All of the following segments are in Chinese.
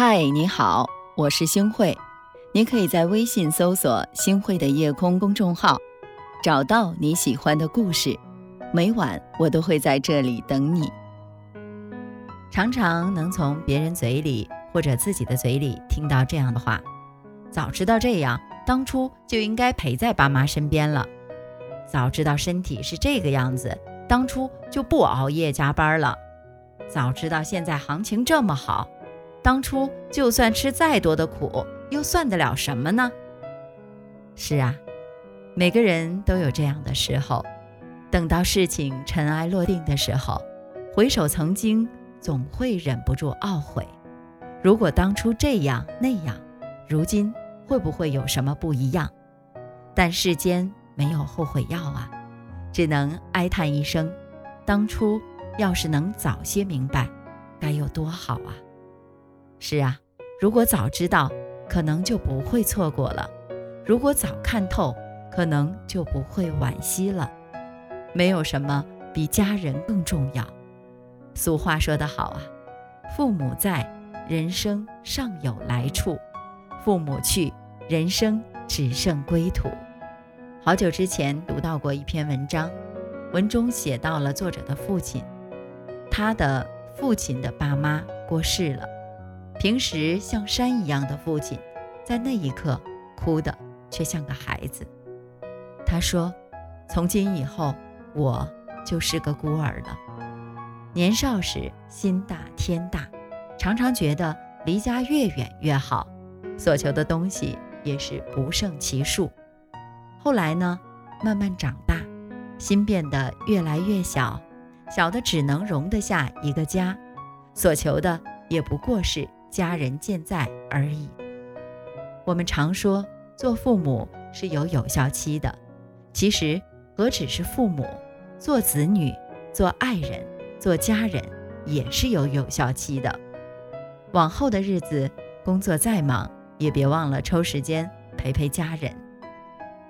嗨，你好，我是星慧。你可以在微信搜索“星慧的夜空”公众号，找到你喜欢的故事。每晚我都会在这里等你。常常能从别人嘴里或者自己的嘴里听到这样的话：“早知道这样，当初就应该陪在爸妈身边了；早知道身体是这个样子，当初就不熬夜加班了；早知道现在行情这么好。”当初就算吃再多的苦，又算得了什么呢？是啊，每个人都有这样的时候。等到事情尘埃落定的时候，回首曾经，总会忍不住懊悔：如果当初这样那样，如今会不会有什么不一样？但世间没有后悔药啊，只能哀叹一声：当初要是能早些明白，该有多好啊！是啊，如果早知道，可能就不会错过了；如果早看透，可能就不会惋惜了。没有什么比家人更重要。俗话说得好啊，父母在，人生尚有来处；父母去，人生只剩归途。好久之前读到过一篇文章，文中写到了作者的父亲，他的父亲的爸妈过世了。平时像山一样的父亲，在那一刻哭的却像个孩子。他说：“从今以后，我就是个孤儿了。年少时心大天大，常常觉得离家越远越好，所求的东西也是不胜其数。后来呢，慢慢长大，心变得越来越小，小的只能容得下一个家，所求的也不过是。”家人健在而已。我们常说做父母是有有效期的，其实何止是父母，做子女、做爱人、做家人也是有有效期的。往后的日子，工作再忙，也别忘了抽时间陪陪家人，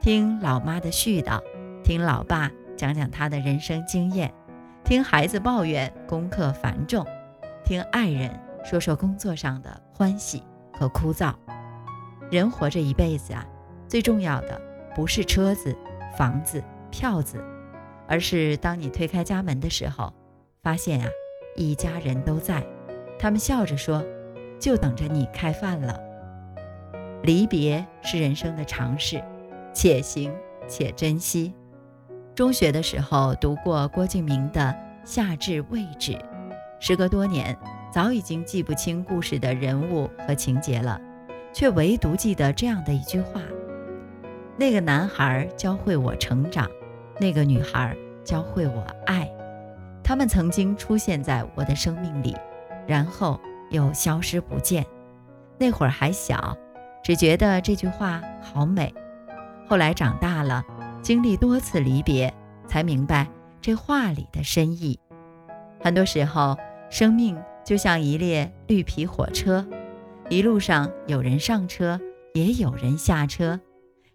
听老妈的絮叨，听老爸讲讲他的人生经验，听孩子抱怨功课繁重，听爱人。说说工作上的欢喜和枯燥。人活着一辈子啊，最重要的不是车子、房子、票子，而是当你推开家门的时候，发现啊，一家人都在，他们笑着说：“就等着你开饭了。”离别是人生的常事，且行且珍惜。中学的时候读过郭敬明的《夏至未至》，时隔多年。早已经记不清故事的人物和情节了，却唯独记得这样的一句话：那个男孩教会我成长，那个女孩教会我爱。他们曾经出现在我的生命里，然后又消失不见。那会儿还小，只觉得这句话好美。后来长大了，经历多次离别，才明白这话里的深意。很多时候，生命。就像一列绿皮火车，一路上有人上车，也有人下车。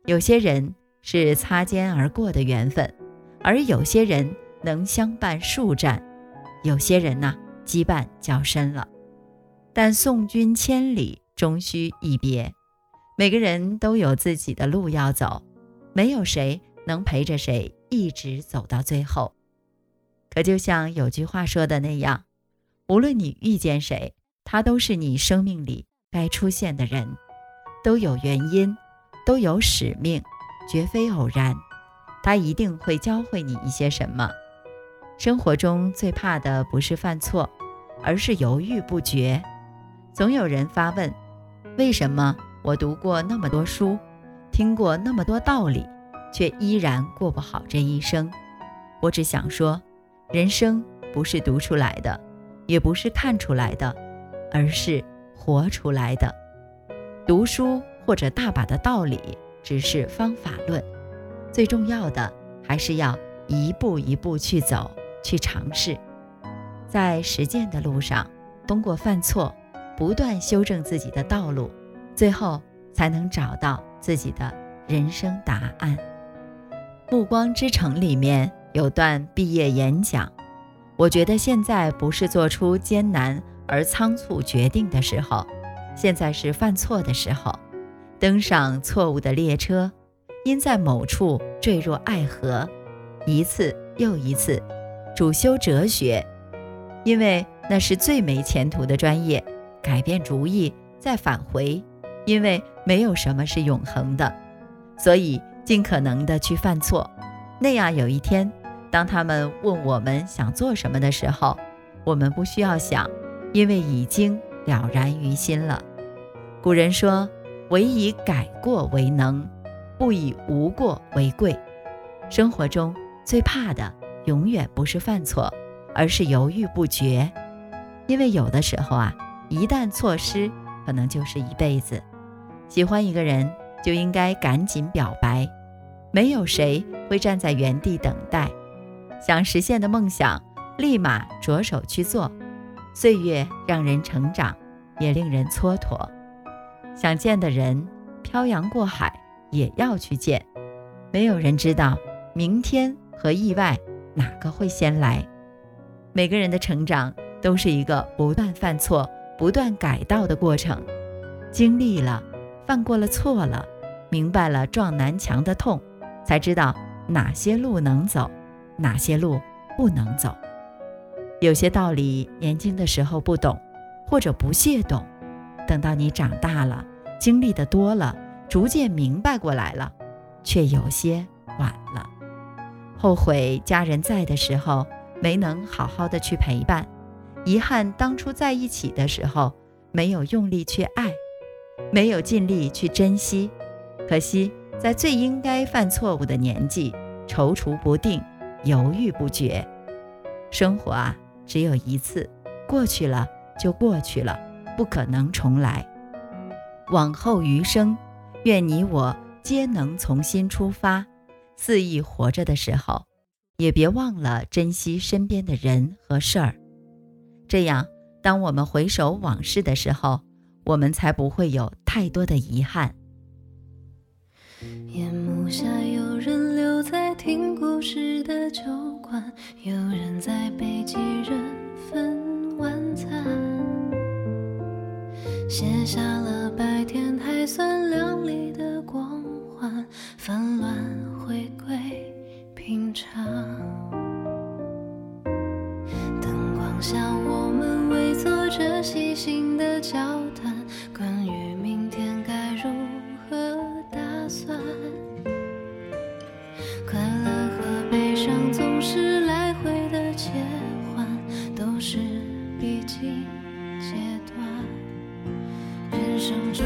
有些人是擦肩而过的缘分，而有些人能相伴数站。有些人呢，羁绊较深了。但送君千里，终须一别。每个人都有自己的路要走，没有谁能陪着谁一直走到最后。可就像有句话说的那样。无论你遇见谁，他都是你生命里该出现的人，都有原因，都有使命，绝非偶然。他一定会教会你一些什么。生活中最怕的不是犯错，而是犹豫不决。总有人发问：为什么我读过那么多书，听过那么多道理，却依然过不好这一生？我只想说，人生不是读出来的。也不是看出来的，而是活出来的。读书或者大把的道理，只是方法论，最重要的还是要一步一步去走，去尝试，在实践的路上，通过犯错，不断修正自己的道路，最后才能找到自己的人生答案。《暮光之城》里面有段毕业演讲。我觉得现在不是做出艰难而仓促决定的时候，现在是犯错的时候，登上错误的列车，因在某处坠入爱河，一次又一次，主修哲学，因为那是最没前途的专业，改变主意再返回，因为没有什么是永恒的，所以尽可能的去犯错，那样有一天，当他们问我们想做什么的时候，我们不需要想，因为已经了然于心了。古人说：“唯以改过为能，不以无过为贵。”生活中最怕的永远不是犯错，而是犹豫不决。因为有的时候啊，一旦错失，可能就是一辈子。喜欢一个人，就应该赶紧表白。没有谁会站在原地等待。想实现的梦想，立马着手去做。岁月让人成长，也令人蹉跎。想见的人，漂洋过海也要去见。没有人知道明天和意外哪个会先来。每个人的成长都是一个不断犯错、不断改道的过程。经历了，犯过了错了，明白了撞南墙的痛，才知道哪些路能走，哪些路不能走。有些道理年轻的时候不懂，或者不屑懂。等到你长大了，经历的多了，逐渐明白过来了，却有些晚了。后悔家人在的时候没能好好的去陪伴，遗憾当初在一起的时候没有用力去爱，没有尽力去珍惜。可惜在最应该犯错误的年纪，踌躇不定，犹豫不决。生活啊，只有一次，过去了就过去了。不可能重来。往后余生，愿你我皆能重新出发，肆意活着的时候，也别忘了珍惜身边的人和事儿。这样，当我们回首往事的时候，我们才不会有太多的遗憾。夜幕下，有听故事的酒馆，有人在北极人分晚餐。写下了白天还算亮丽的光环，纷乱回归平常。灯光下，阶段。人生中